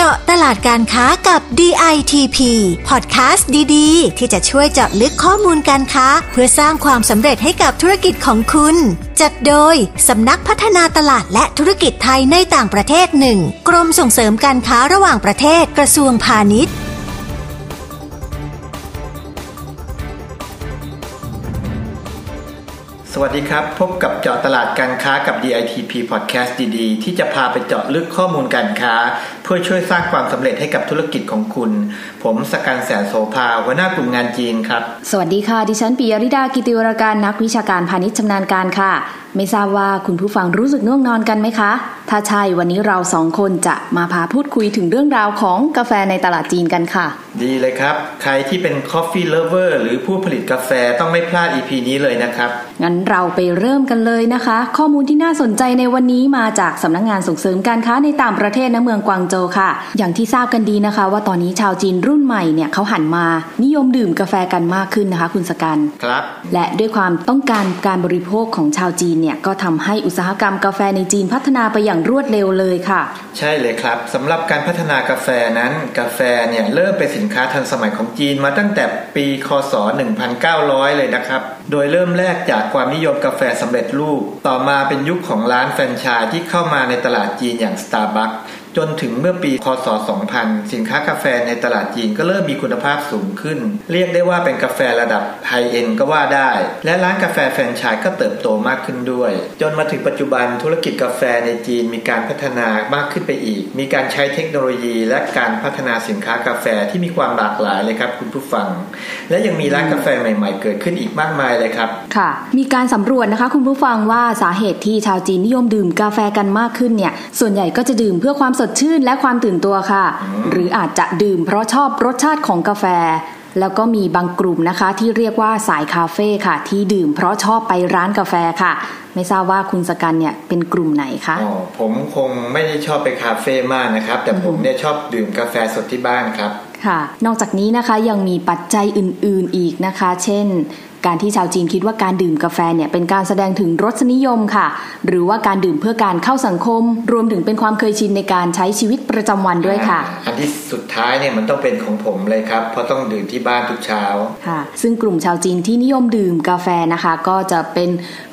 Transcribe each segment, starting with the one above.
จาะตลาดการค้ากับ DITP พอดแคสต์ดีๆ ที่จะช่วยเจาะลึกข้อมูลการค้า เพื่อสร้างความสำเร็จให้กับธุรกิจของคุณ จัดโดย สำนักพัฒนาตลาดและธุรกิจไทยในต่างประเทศหนึ่งกรมส่งเสริมการค้าระหว่างประเทศกระทรวงพาณิชย์สวัสดีครับ พบกับเจาะตลาดการค้ากับ DITP Podcast ดีๆ ที่จะพาไปเจาะลึกข้อมูลการค้า พื่อช่วยสร้างความสำเร็จให้กับธุรกิจของคุณ ผมสกันแสนโสภาหัวหน้ากลุ่มงานจีนครับ สวัสดีค่ะ ดิฉันปิยริดากิติวรการนักวิชาการพาณิชย์ชำนาญการค่ะ ไม่ทราบว่าคุณผู้ฟังรู้สึกง่วงนอนกันไหมคะ ถ้าใช่วันนี้เราสองคนจะมาพาพูดคุยถึงเรื่องราวของกาแฟในตลาดจีนกันค่ะ ดีเลยครับ ใครที่เป็น Coffee Lover หรือผู้ผลิตกาแฟต้องไม่พลาด EP นี้เลยนะครับงั้นเราไปเริ่มกันเลยนะคะ ข้อมูลที่น่าสนใจในวันนี้มาจากสำนักงงานส่งเสริมการค้าในต่างประเทศณเมืองกวางโจวค่ะ อย่างที่ทราบกันดีนะคะ ว่าตอนนี้ชาวจีนรุ่นใหม่เนี่ยเขาหันมานิยมดื่มกาแฟกันมากขึ้นนะคะ คุณสกันครับ และด้วยความต้องการการบริโภคของชาวจีนเนี่ยก็ทำให้อุตสาหกรรมกาแฟในจีนพัฒนาไปอย่างรวดเร็วเลยค่ะ ใช่เลยครับสำหรับการพัฒนากาแฟนั้นกาแฟเนี่ยเริ่มเป็นสินค้าทันสมัยของจีนมาตั้งแต่ปีคศ 1900 เลยนะครับ โดยเริ่มแรกจากความนิยมกาแฟสำเร็จรูป ต่อมาเป็นยุคของร้านแฟรนไชส์ที่เข้ามาในตลาดจีนอย่าง Starbucks จนถึงเมื่อปี คศ 2000 สินค้ากาแฟในตลาดจีนก็เริ่มมีคุณภาพสูงขึ้น เรียกได้ว่าเป็นกาแฟระดับไฮเอ็นก็ว่าได้ และร้านกาแฟแฟรนไชส์ก็เติบโตมากขึ้นด้วย จนมาถึงปัจจุบันธุรกิจกาแฟในจีนมีการพัฒนามากขึ้นไปอีก มีการใช้เทคโนโลยี และการพัฒนาสินค้ากาแฟที่มีความหลากหลายเลยครับคุณผู้ฟัง และยังมีร้านกาแฟใหม่ ๆ เกิดขึ้นอีกมากมายเลยครับ ค่ะ มีการสำรวจนะคะ คุณผู้ฟังว่าสาเหตุที่ชาวจีนนิยมดื่มกาแฟกันมากขึ้นเนี่ยส่วนใหญ่ก็จะดื่มเพื่อความสดชื่นและความตื่นตัวค่ะ หรืออาจจะดื่มเพราะชอบรสชาติของกาแฟ แล้วก็มีบางกลุ่มนะคะ ที่เรียกว่าสายคาเฟ่ค่ะ ที่ดื่มเพราะชอบไปร้านกาแฟค่ะ ไม่ทราบว่าคุณสกันเนี่ยเป็นกลุ่มไหนคะอ๋อผมคงไม่ได้ชอบไปคาเฟ่มากนะครับ แต่ผมเนี่ยชอบดื่มกาแฟสดที่บ้านครับค่ะ นอกจากนี้นะคะยังมีปัจจัยอื่น ๆอีกนะคะ เช่น การที่ชาวจีนคิดว่าการดื่มกาแฟเนี่ยเป็นการแสดงถึงรสนิยมค่ะ หรือว่าการดื่มเพื่อการเข้าสังคม รวมถึงเป็นความเคยชินในการใช้ชีวิตประจำวันด้วยค่ะ อันที่สุดท้ายเนี่ยมันต้องเป็นของผมเลยครับ เพราะต้องดื่มที่บ้านทุกเช้าค่ะ ซึ่งกลุ่มชาวจีนที่นิยมดื่มกาแฟนะคะ ก็จะเป็น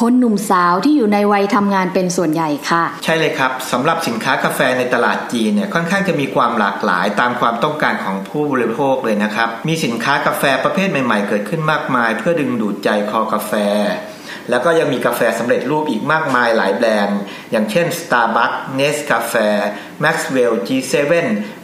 คนหนุ่มสาวที่อยู่ในวัยทำงานเป็นส่วนใหญ่ค่ะ ใช่เลยครับสำหรับสินค้ากาแฟในตลาดจีนเนี่ยค่อนข้างจะมีความหลากหลายตามความต้องการของผู้บริโภคเลยนะครับมีสินค้ากาแฟประเภทใหม่ ๆ เกิดขึ้นมากมาย เพื่อดึงดูดใจคอกาแฟ แล้วก็ยังมีกาแฟสำเร็จรูปอีกมากมายหลายแบรนด์ อย่างเช่น Starbucks Nescafe Maxwell G7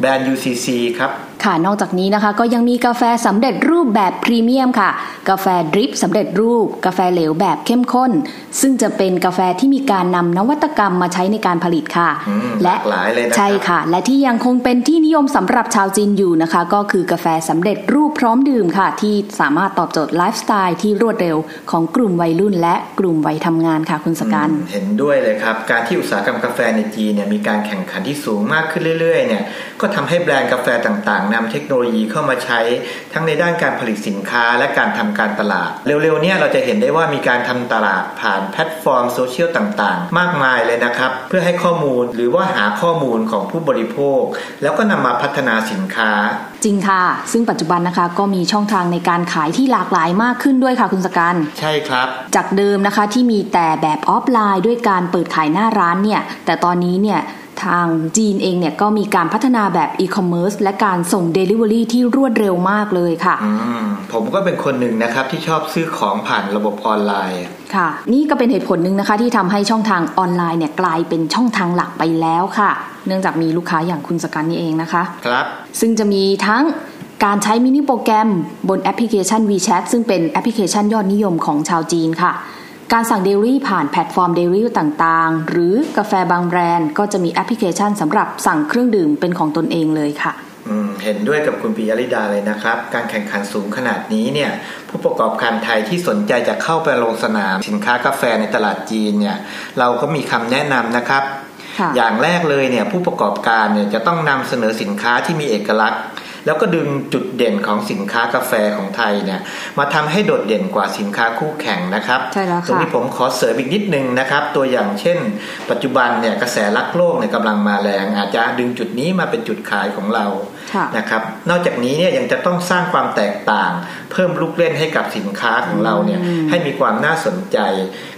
แบรนด์ UCC ครับ ค่ะนอกจากนี้นะคะก็ยังมีกาแฟสำเร็จรูปแบบพรีเมียมค่ะ กาแฟดริปสำเร็จรูป กาแฟเหลวแบบเข้มข้น ซึ่งจะเป็นกาแฟที่มีการนำนวัตกรรมมาใช้ในการผลิตค่ะอืมและหลากหลายเลยนะครับใช่ค่ะ และที่ยังคงเป็นที่นิยมสำหรับชาวจีนอยู่นะคะ ก็คือกาแฟสำเร็จรูปพร้อมดื่มค่ะ ที่สามารถตอบโจทย์ไลฟ์สไตล์ที่รวดเร็วของกลุ่มวัยรุ่น และกลุ่มวัยทำงานค่ะคุณสกันอืมเห็นด้วยเลยครับการที่อุตสาหกรรมกาแฟในจีนเนี่ยมีการแข่งขันที่สูงมากขึ้นเรื่อยๆเนี่ยก็ทำให้แบรนด์กาแฟต่างๆนำเทคโนโลยีเข้ามาใช้ทั้งในด้านการผลิตสินค้าและการทำการตลาด เร็วๆเนี่ยเราจะเห็นได้ว่ามีการทำตลาดผ่าน platform social ต่างๆ มากมายเลยนะครับ เพื่อให้ข้อมูลหรือว่าหาข้อมูลของผู้บริโภค แล้วก็นำมาพัฒนาสินค้าจริงค่ะ ซึ่งปัจจุบันนะคะก็มีช่องทางในการขายที่หลากหลายมากขึ้นด้วยค่ะคุณสกันใช่ครับ จากเดิมนะคะที่มีแต่แบบออฟไลน์ด้วยการเปิดขายหน้าร้านเนี่ย แต่ตอนนี้เนี่ย ทางจีนเองเนี่ยก็มีการพัฒนาแบบอีคอมเมิร์ซและการส่ง Delivery ที่รวดเร็วมากเลยค่ะอืมผมก็เป็นคนหนึ่งนะครับที่ชอบซื้อของผ่านระบบออนไลน์ค่ะ นี่ก็เป็นเหตุผลหนึ่งนะคะที่ทำให้ช่องทางออนไลน์เนี่ยกลายเป็นช่องทางหลักไปแล้วค่ะ เนื่องจากมีลูกค้าอย่างคุณสกันนี่เองนะคะ ครับ ซึ่งจะมีทั้งการใช้มินิโปรแกรมบนแอปพลิเคชัน WeChat ซึ่งเป็นแอปพลิเคชันยอดนิยมของชาวจีนค่ะ การสั่งเดลี่ผ่านแพลตฟอร์มเดลี่ต่างๆ หรือกาแฟบางแบรนด์ ก็จะมีแอปพลิเคชันสำหรับสั่งเครื่องดื่มเป็นของตนเองเลยค่ะอืมเห็นด้วยกับคุณปิยริดาเลยนะครับ การแข่งขันสูงขนาดนี้เนี่ยผู้ประกอบการไทยที่สนใจจะเข้าไปลงสนาม สินค้ากาแฟในตลาดจีนเนี่ยเราก็มีคำแนะนำนะครับค่ะอย่างแรกเลยเนี่ยผู้ประกอบการเนี่ยจะต้องนำเสนอสินค้าที่มีเอกลักษณ์ แล้วก็ดึงจุดเด่นของสินค้ากาแฟของไทยเนี่ยมาทำให้โดดเด่นกว่าสินค้าคู่แข่งนะครับใช่แล้วค่ะตรงนี้ผมขอเสริมอีกนิดนึงนะครับ ตัวอย่างเช่น ปัจจุบันเนี่ยกระแสรักโลกเนี่ยกำลังมาแรง อาจจะดึงจุดนี้มาเป็นจุดขายของเราค่ะ นะครับนอกจากนี้เนี่ยยังจะต้องสร้างความแตกต่าง เพิ่มลูกเล่นให้กับสินค้าของเราเนี่ยให้มีความน่าสนใจ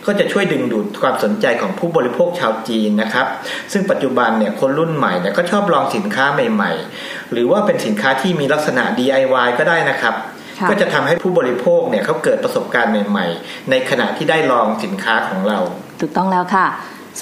ก็จะช่วยดึงดูดความสนใจของผู้บริโภคชาวจีนนะครับซึ่งปัจจุบันเนี่ยคนรุ่นใหม่เนี่ยก็ชอบลองสินค้าใหม่ ๆ หรือว่าเป็นสินค้าที่มีลักษณะ DIY ก็ได้นะครับค่ะก็จะทำให้ผู้บริโภคเนี่ยเขาเกิดประสบการณ์ใหม่ ๆ ในขณะที่ได้ลองสินค้าของเรา ถูกต้องแล้วค่ะ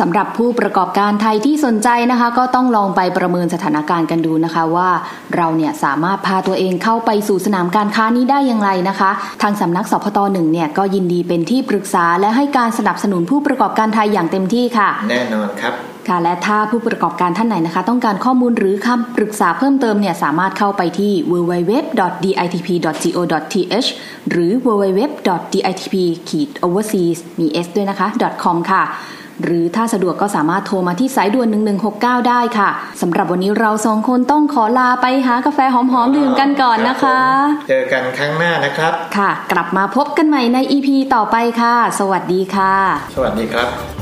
สำหรับผู้ประกอบการไทยที่สนใจนะคะ ก็ต้องลองไปประเมินสถานการณ์กันดูนะคะ ว่าเราเนี่ยสามารถพาตัวเองเข้าไปสู่สนามการค้านี้ได้อย่างไรนะคะ ทางสำนักสพทหนึ่งเนี่ยก็ยินดีเป็นที่ปรึกษาและให้การสนับสนุนผู้ประกอบการไทยอย่างเต็มที่ค่ะ แน่นอนครับ ค่ะและถ้าผู้ประกอบการท่านไหนนะคะ ต้องการข้อมูลหรือคำปรึกษาเพิ่มเติมเนี่ยสามารถเข้าไปที่ www.ditp.go.th หรือ www.ditp-overseas มี s ด้วยนะคะ .com ค่ะ หรือถ้าสะดวกก็สามารถโทรมาที่สายด่วน 1169 ได้ค่ะสำหรับวันนี้เราสองคนต้องขอลาไปหากาแฟหอมๆดื่มกันก่อนนะคะ เจอกันครั้งหน้านะครับ ค่ะ กลับมาพบกันใหม่ใน EP ต่อไปค่ะ สวัสดีค่ะ สวัสดีครับ